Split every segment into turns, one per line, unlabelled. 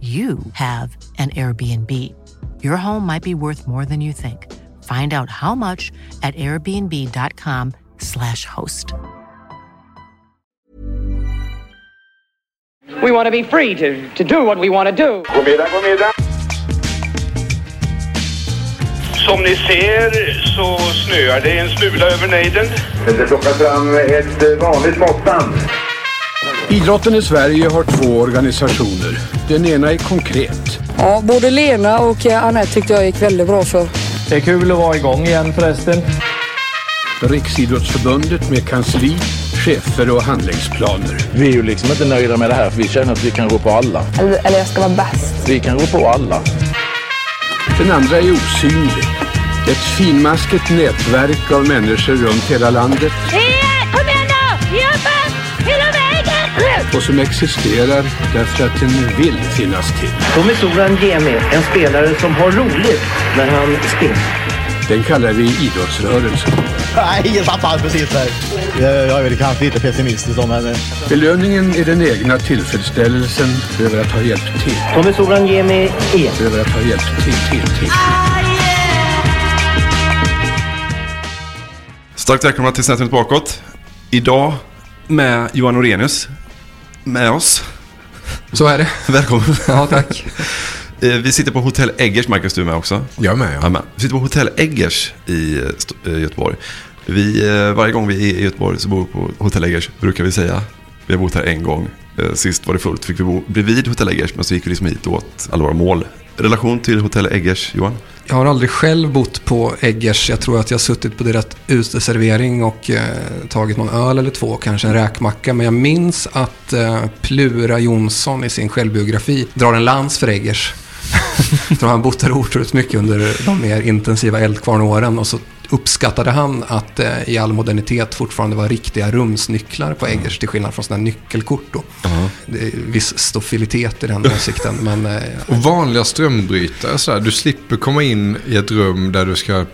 you have an Airbnb. Your home might be worth more than you think. Find out how much at airbnb.com/slash host.
We want to be free to, to do what we want to do.
God middag, god middag.
Som ni ser så snöar det en smula över nejden.
Det plockas fram ett vanligt måttband.
Idrotten i Sverige har två organisationer. Den ena är konkret.
Ja, både Lena och eh, Anette tyckte jag gick väldigt bra för.
Det är kul att vara igång igen förresten.
Riksidrottsförbundet med kansli, chefer och handlingsplaner.
Vi är ju liksom inte nöjda med det här för vi känner att vi kan gå på alla.
Eller, eller jag ska vara bäst.
Vi kan gå på alla.
Den andra är osynlig. Ett finmaskigt nätverk av människor runt hela landet och som existerar därför att den vill finnas till.
Tommy Soran Gemi, en spelare som har roligt när han spelar.
Den kallar vi idrottsrörelsen.
Nej, jag tappade precis där. Jag, jag är väl kanske lite pessimistisk om henne.
Belöningen är den egna tillfredsställelsen över att ha hjälpt till.
Tommy Soran Gemi är.
Över att ha hjälpt till, till, till.
Starkt välkomna till Centrumet bakåt. Idag med Johan Orenius med oss.
Så är det.
Välkommen.
Ja, tack.
Eh, Vi sitter på Hotell Eggers, Marcus, du är med också.
Jag med, ja.
Ja, med. Vi sitter på Hotell Eggers i eh, eh, Göteborg. Vi, varje gång vi är i Göteborg så bor vi på Hotell Eggers, brukar vi säga. Vi har bott här en gång. Sist var det fullt, fick vi bo bredvid Hotell Eggers, men så gick vi liksom hit och åt alla våra mål. Relation till Hotell Eggers, Johan?
Jag har aldrig själv bott på Eggers. Jag tror att jag har suttit på deras uteservering och eh, tagit någon öl eller två, kanske en räkmacka. Men jag minns att eh, Plura Jonsson i sin självbiografi drar en lans för Eggers. jag tror han bott där otroligt mycket under de mer intensiva Eldkvarnåren. Och så uppskattade han att eh, i all modernitet fortfarande var riktiga rumsnycklar på Eggers till skillnad från sådana nyckelkort. Då. Det är viss stofilitet i den åsikten. Men, eh,
Och vanliga strömbrytare, så här, du slipper komma in i ett rum där du ska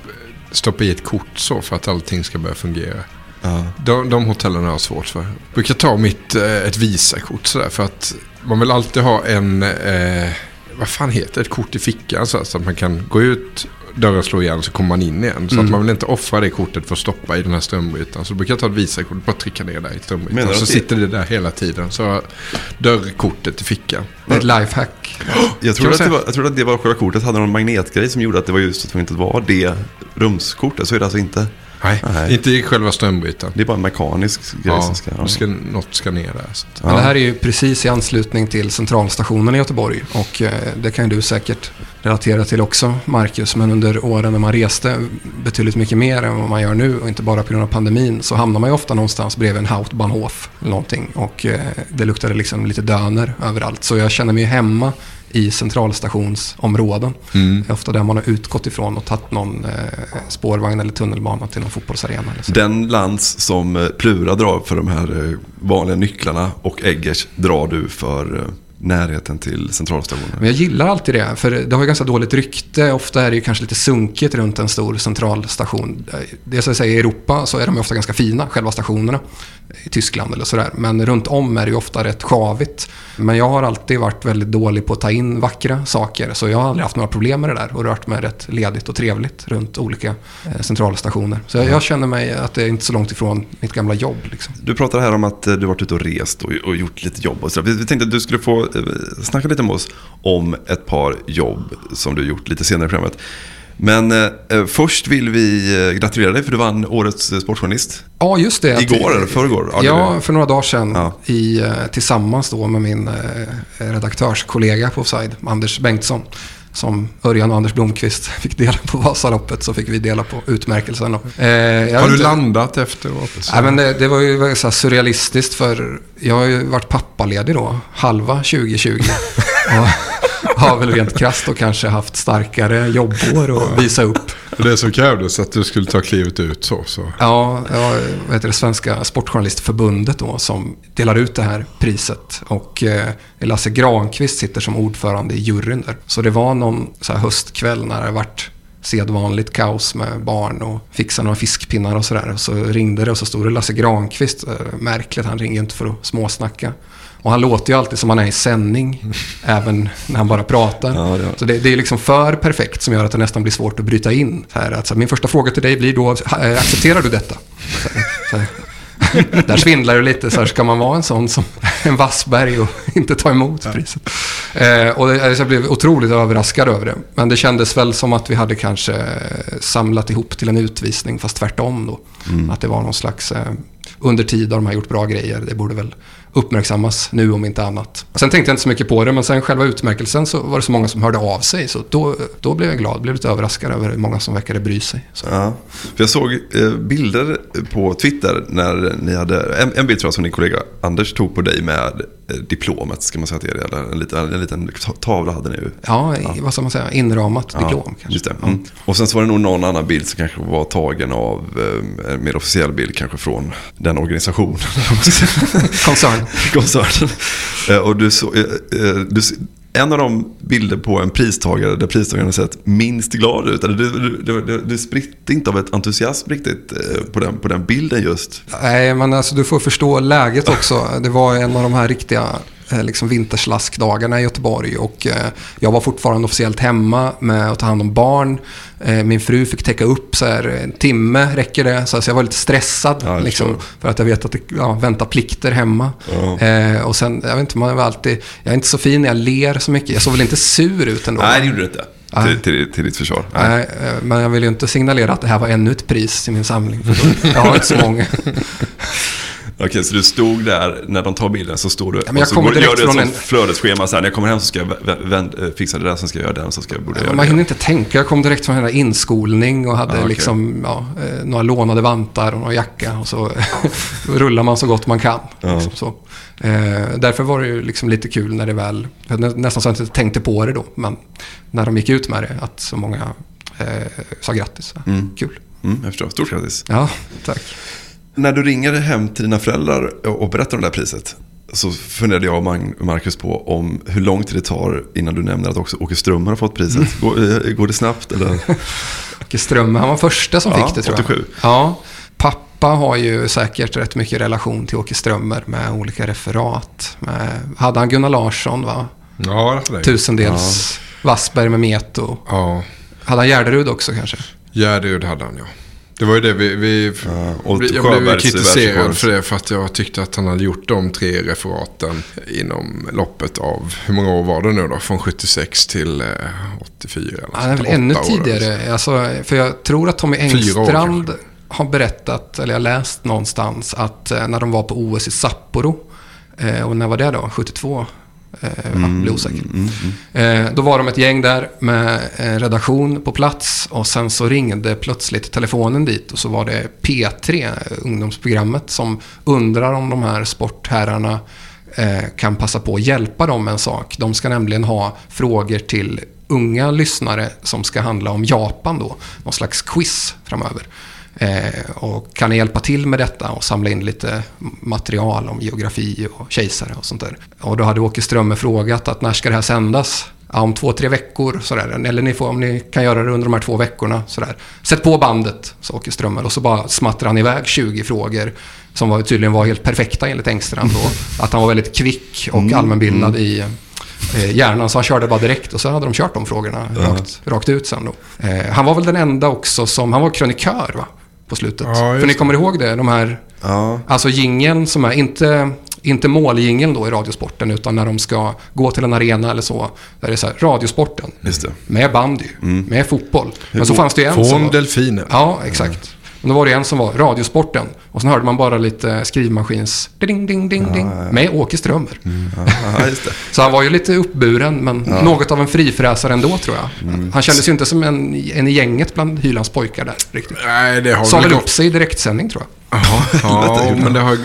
stoppa i ett kort så för att allting ska börja fungera. De, de hotellen har jag svårt för. Jag brukar ta mitt, eh, ett Visakort sådär för att man vill alltid ha en, eh, vad fan heter ett kort i fickan så att man kan gå ut, dörren slår igen så kommer man in igen. Så
Mm.
att man vill inte offra det kortet för att stoppa i den här strömbrytaren. Så då brukar jag ta ett Visakort, bara trycka ner där i strömbrytaren. Så
det-
sitter det där hela tiden. Så dörrkortet i fickan.
Det är ett lifehack.
Jag trodde, att det var, jag trodde att det var själva kortet hade någon magnetgrej som gjorde att det var just tvunget att vara det rumskortet. Så är det alltså inte.
Nej, inte i själva strömbrytaren.
Det är bara en mekanisk grej
Ja,
som ska...
det ska, något ska ner där. Så att,
Men det här är ju precis i anslutning till centralstationen i Göteborg. Och eh, det kan ju du säkert relatera till också, Marcus. Men under åren när man reste betydligt mycket mer än vad man gör nu och inte bara på grund av pandemin så hamnar man ju ofta någonstans bredvid en Hauptbahnhof eller någonting. Och eh, det luktade liksom lite döner överallt. Så jag känner mig hemma i centralstationsområden.
Mm.
Det är ofta där man har utgått ifrån och tagit någon eh, spårvagn eller tunnelbana till någon fotbollsarena. Eller så.
Den lans som eh, Plura drar för de här vanliga nycklarna och Eggers drar du för närheten till centralstationen.
Men jag gillar alltid det, för det har ju ganska dåligt rykte. Ofta är det ju kanske lite sunkigt runt en stor centralstation. Det som säger i Europa så är de ofta ganska fina, själva stationerna. I Tyskland eller sådär. Men runt om är det ju ofta rätt sjavigt. Men jag har alltid varit väldigt dålig på att ta in vackra saker. Så jag har aldrig haft några problem med det där och rört mig rätt ledigt och trevligt runt olika eh, centralstationer. Så jag, jag känner mig att det är inte så långt ifrån mitt gamla jobb. Liksom.
Du pratar här om att eh, du varit ute och rest och, och gjort lite jobb och så. Vi, vi tänkte att du skulle få snacka lite med oss om ett par jobb som du gjort lite senare i programmet. Men eh, först vill vi eh, gratulera dig för du vann Årets sportjournalist.
Ja, just det.
Igår eller förrgår?
Ja, ja, för några dagar sedan. Ja. I, eh, tillsammans då med min eh, redaktörskollega på Offside, Anders Bengtsson. Som Örjan och Anders Blomqvist fick dela på Vasaloppet så fick vi dela på utmärkelsen. Eh,
har du inte... landat efteråt?
Nej, men det, det, var ju så surrealistiskt för jag har ju varit pappaledig då, halva 2020. har väl rent krasst och kanske haft starkare jobbår att visa upp.
Det som krävdes att du skulle ta klivet ut så. så.
Ja, ja vad heter det, Svenska Sportjournalistförbundet då som delar ut det här priset. Och eh, Lasse Granqvist sitter som ordförande i juryn där. Så det var någon så här höstkväll när det vart sedvanligt kaos med barn och fixa några fiskpinnar och sådär. Så ringde det och så stod det Lasse Granqvist. Eh, märkligt, han ringer inte för att småsnacka. Och han låter ju alltid som han är i sändning, mm. även när han bara pratar. Ja, det så det, det, är liksom för perfekt som gör att det nästan blir svårt att bryta in. Så här, alltså, min första fråga till dig blir då, eh, accepterar du detta? Så, så där svindlar det lite. Så här, ska man vara en sån som en Wassberg och inte ta emot priset? Eh, och det, alltså, jag blev otroligt överraskad över det. Men det kändes väl som att vi hade kanske samlat ihop till en utvisning, fast tvärtom då. Mm. Att det var någon slags, eh, under tid har de här gjort bra grejer. Det borde väl uppmärksammas nu om inte annat. Sen tänkte jag inte så mycket på det, men sen själva utmärkelsen så var det så många som hörde av sig. Så då, då blev jag glad, blev lite överraskad över hur många som verkade bry sig. Så.
Ja, för jag såg eh, bilder på Twitter när ni hade, en, en bild tror jag som din kollega Anders tog på dig med eh, diplomet, ska man säga till er, eller en liten, en liten tavla hade ni ju.
Ja, ja. vad ska man säga, inramat ja, diplom kanske.
Det. Mm. Och sen så var det nog någon annan bild som kanske var tagen av eh, en mer officiell bild, kanske från den organisationen.
Koncern.
konserten. Eh, och du så, eh, eh, du, en av de bilder på en pristagare där pristagaren har sett minst glad ut. Du, du, du, du spritte inte av ett entusiasm riktigt på den, på den bilden just.
Nej, men alltså du får förstå läget också. Det var en av de här riktiga liksom vinterslaskdagarna i Göteborg och jag var fortfarande officiellt hemma med att ta hand om barn. Eh, min fru fick täcka upp så här, en timme, räcker det? Så jag var lite stressad. Ja, liksom, för att jag vet att det ja, väntar plikter hemma. Ja. Eh, och sen, jag vet inte, man var alltid... Jag är inte så fin när jag ler så mycket. Jag såg väl inte sur ut ändå?
Nej, det gjorde du inte. Till, till, till ditt försvar.
Nej. Nej. Eh, men jag vill ju inte signalera att det här var ännu ett pris i min samling. Jag har inte så många.
Okej, så du stod där, när de tar bilden så står du
ja, och så går,
gör du ett
en...
flödesschema. Så här, när jag kommer hem så ska jag eh, fixa det där, sen ska jag göra den, så ska jag borde ja,
göra
Man
hinner inte tänka. Jag kom direkt från en inskolning och hade ah, okay. liksom, ja, eh, några lånade vantar och någon jacka. Och så rullar man så gott man kan. Ja. Liksom så. Eh, därför var det ju liksom lite kul när det väl, nästan så att jag inte tänkte på det då, men när de gick ut med det, att så många eh, sa grattis. Mm. Kul.
Mm, jag förstår. Stort grattis.
Ja, tack.
När du ringer hem till dina föräldrar och berättar om det här priset så funderade jag och Marcus på om hur lång tid det tar innan du nämner att också Åke Strömmer har fått priset. Går, eh, går, det snabbt eller?
Åke Strömmer, han var första som ja, fick det tror
87.
jag. Ja, pappa har ju säkert rätt mycket relation till Åke Strömmer med olika referat. Med, hade han Gunnar Larsson va?
Ja, det
Tusendels ja. Wassberg med Meto. Ja. Hade han Gärderud också kanske?
Gärderud hade han ja. Det var ju det vi... vi, ja, vi jag blev kritiserad för det för att jag tyckte att han hade gjort de tre referaten inom loppet av, hur många år var det nu då? Från 76 till 84 eller
Han är väl ännu tidigare. Alltså, för jag tror att Tommy Engstrand har berättat, eller jag läst någonstans, att eh, när de var på OS i Sapporo, eh, och när var det då? 72? Eh, mm, blir osäker. Mm, mm. Eh, då var de ett gäng där med en redaktion på plats och sen så ringde plötsligt telefonen dit och så var det P3, ungdomsprogrammet, som undrar om de här sportherrarna eh, kan passa på att hjälpa dem med en sak. De ska nämligen ha frågor till unga lyssnare som ska handla om Japan då. Någon slags quiz framöver. Eh, och kan ni hjälpa till med detta och samla in lite material om geografi och kejsare och sånt där. Och då hade Åke Strömme frågat att när ska det här sändas? Ja, om två, tre veckor sådär. Eller ni får, om ni kan göra det under de här två veckorna sådär. Sätt på bandet, sa Åke Strömme. Och så bara smattrade han iväg 20 frågor som var, tydligen var helt perfekta enligt Engstrand då. Att han var väldigt kvick och
Mm,
allmänbildad
mm.
i eh, hjärnan. Så han körde bara direkt och så hade de kört de frågorna
Ja.
rakt, rakt ut sen då. Eh, han var väl den enda också som, han var krönikör va? På slutet.
Ja,
För ni kommer ihåg det? De här,
Ja.
alltså jingeln som är, inte, inte måljingeln då i Radiosporten utan när de ska gå till en arena eller så. Där det är så här, Radiosporten.
Just det.
Med bandy,
Mm.
med fotboll. Men så fanns det ju en som
Från
var,
delfinen.
Ja, exakt. Men då var det en som var Radiosporten. Och sen hörde man bara lite skrivmaskins ding, ding, ding, ding. Med Åke Strömmer.
Ja, just det.
Så han var ju lite uppburen, men
Ja.
något av en frifräsare ändå tror jag. Han kändes ju inte som en, en i gänget bland Hylands pojkar där riktigt.
Nej, det har
Sa
väl
upp sig i direktsändning tror jag.
Ja, men det, har,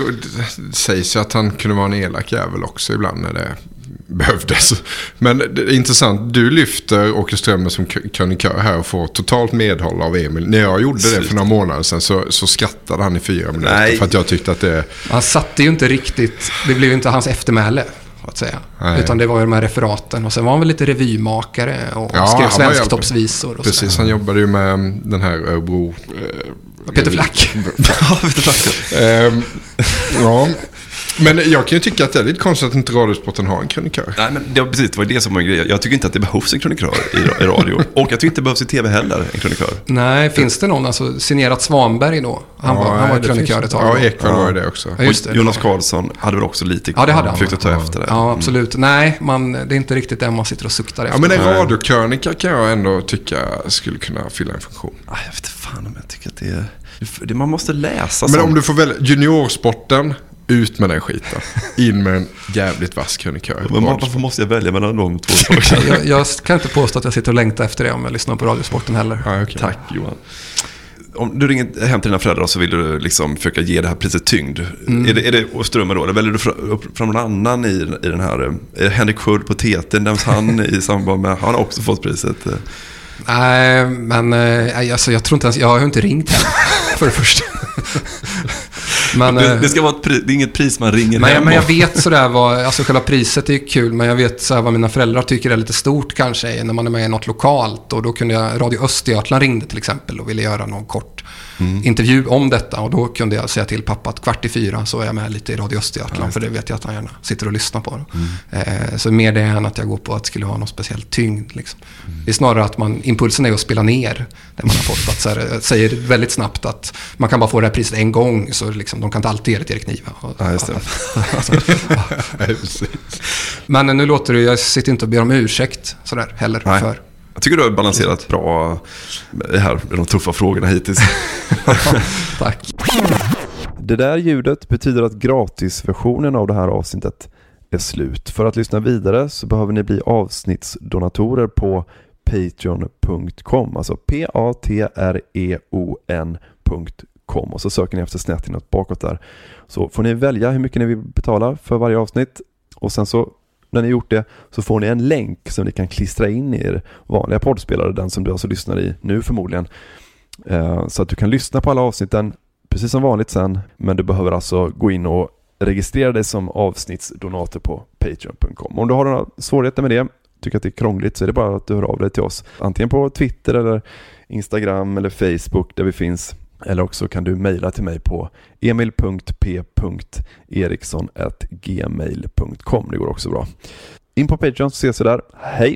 det sägs ju att han kunde vara en elak jävel också ibland när det behövdes. Men det är intressant, du lyfter Åke Strömmer som krönikör här och får totalt medhåll av Emil. När jag gjorde det för några månader sedan så, så skrattade han i fyra minuter
Nej.
för att jag tyckte att det...
Han satte ju inte riktigt, det blev ju inte hans eftermäle. Att säga.
Nej.
Utan det var ju de här referaten. Och sen var han väl lite revymakare och
Ja,
skrev svensktoppsvisor. och
Precis,
sådär.
han jobbade ju med den här Örebro... Eh,
Peter Flack.
Ja, Peter Flack.
Ehm, ja, men jag kan ju tycka att det är lite konstigt att inte Radiosporten har en krönikör.
Nej, men det var precis det var det som var grejen. Jag tycker inte att det behövs en krönikör i, radio. Och jag tycker inte det behövs i tv heller, en krönikör.
Nej, finns det någon? Alltså signerat Svanberg då? Han var, han var
det
krönikör ett tag.
Ja,
då.
Ekvall var det också.
Ja, just det.
Jonas Karlsson hade väl också lite
Ja, det hade han.
försökt att ta efter det.
Ja, absolut. Nej, man, det är inte riktigt det man sitter och suktar
Ja,
efter.
men en radiokrönika kan jag ändå tycka skulle kunna fylla en funktion.
Ah, Jag vet fan om jag tycker att det är... Man måste läsa
Men
sånt.
om du får välja juniorsporten, ut med den skiten. In med en jävligt vass krönikör.
Men varför måste jag välja mellan de två sakerna?
jag, jag kan inte påstå att jag sitter och längtar efter det om jag lyssnar på Radiosporten heller.
Ja, okej.
Tack Johan. Om du ringer hem till dina föräldrar så vill du liksom försöka ge det här priset tyngd.
Mm.
Är det, är det och Strömmer då? Eller väljer du fram någon annan i, i den här? eh, Henrik Sköld på TT? Nämns han i samband med? Han har också fått priset. eh.
Nej, men eh, alltså, jag tror inte ens... Jag har inte ringt hem, för det första. Men,
det,
eh,
det, ska vara pri, det är inget pris man ringer
men,
hem
men jag vet sådär vad... Alltså själva priset är kul, men jag vet sådär vad mina föräldrar tycker är lite stort kanske när man är med i något lokalt. Och då kunde jag... Radio Östergötland ringde till exempel och ville göra någon kort
Mm.
intervju om detta. Och då kunde jag säga till pappa att kvart i fyra så är jag med lite i Radio Östergötland. för det vet jag att han gärna sitter och lyssnar på. Eh, så mer det än att jag går på att det skulle ha någon speciell tyngd. Liksom. Det är snarare att man, impulsen är att spela ner det man har fått. Att så här, jag säger väldigt snabbt att man kan bara få det här priset en gång. Så liksom, de kan inte alltid ge det till Erik Niva. Och-
Ja, just det.
Alltså, men nu låter det, jag sitter inte och ber om ursäkt sådär heller.
Nej.
För.
Jag tycker du har balanserat bra det här, de tuffa frågorna hittills.
Tack.
Det där ljudet betyder att gratisversionen av det här avsnittet är slut. För att lyssna vidare så behöver ni bli avsnittsdonatorer på patreon.com, alltså p-a-t-r-e-o-n.com och så söker ni efter snett inåt bakåt där. Så får ni välja hur mycket ni vill betala för varje avsnitt och sen så när ni gjort det så får ni en länk som ni kan klistra in i er vanliga poddspelare, den som du alltså lyssnar i nu förmodligen. Eh, så att du kan lyssna på alla avsnitten precis som vanligt sen, men du behöver alltså gå in och registrera dig som avsnittsdonator på Patreon.com. Om du har några svårigheter med det, tycker att det är krångligt, så är det bara att du hör av dig till oss. Antingen på Twitter eller Instagram eller Facebook där vi finns. Eller också kan du mejla till mig på emil.p.eriksson.gmail.com. Det går också bra. In på Patreon så ses vi där. Hej!